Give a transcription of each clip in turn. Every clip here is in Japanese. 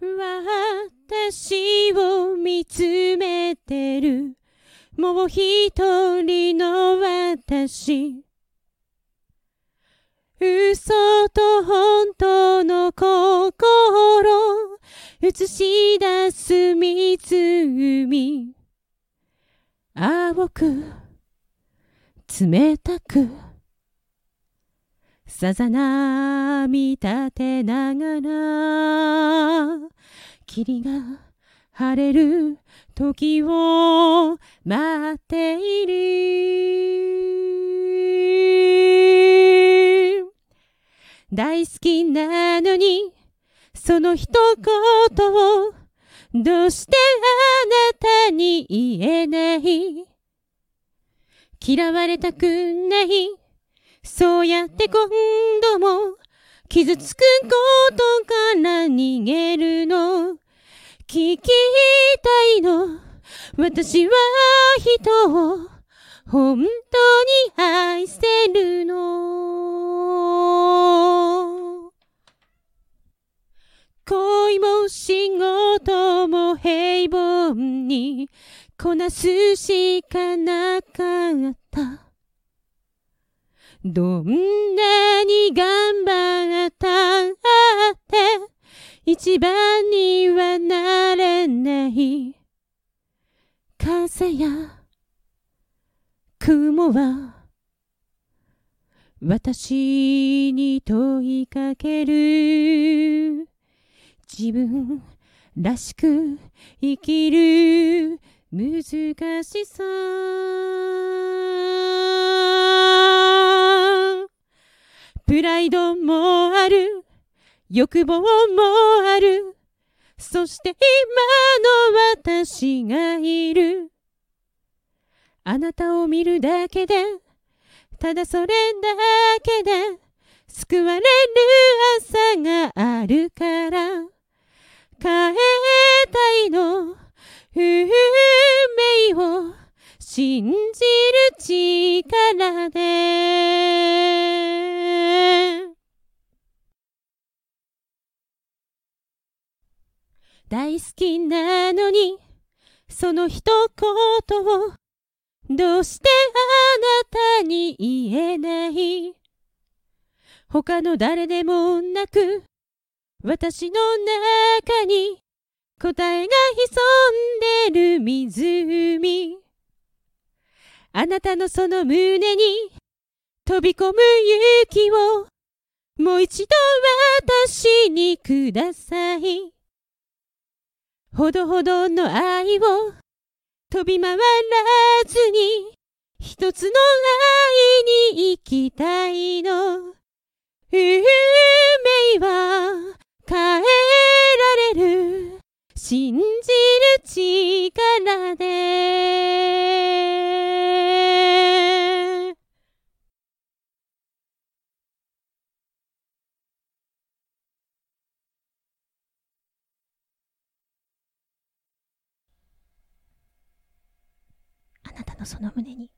私を見つめてる。もう一人の私。嘘と本当の心。映し出す湖。青く冷たく。さざ波立てながら霧が晴れる時を待っている。大好きなのにその一言をどうしてあなたに言えない？嫌われたくないそうやって今度も傷つくことから逃げるの。聞きたいの。私は人を本当に愛せるの。恋も仕事も平凡にこなすしかなかった。どんなに頑張ったって一番にはなれない。風や雲は私に問いかける。自分らしく生きる。難しさ。プライドもある。欲望もある。そして今の私がいる。あなたを見るだけでただそれだけで救われる朝があるから。変えたいの運命を信じる力で。大好きなのにその一言をどうしてあなたに言えない？他の誰でもなく私の中に答えが潜んでる湖。あなたのその胸に飛び込む勇気をもう一度私にください。ほどほどの愛を飛び回らずに一つの愛に生きたいの。運命は変えられる。信じる力で。のその胸に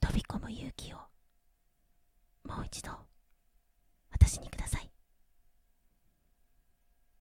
飛び込む勇気をもう一度私にください。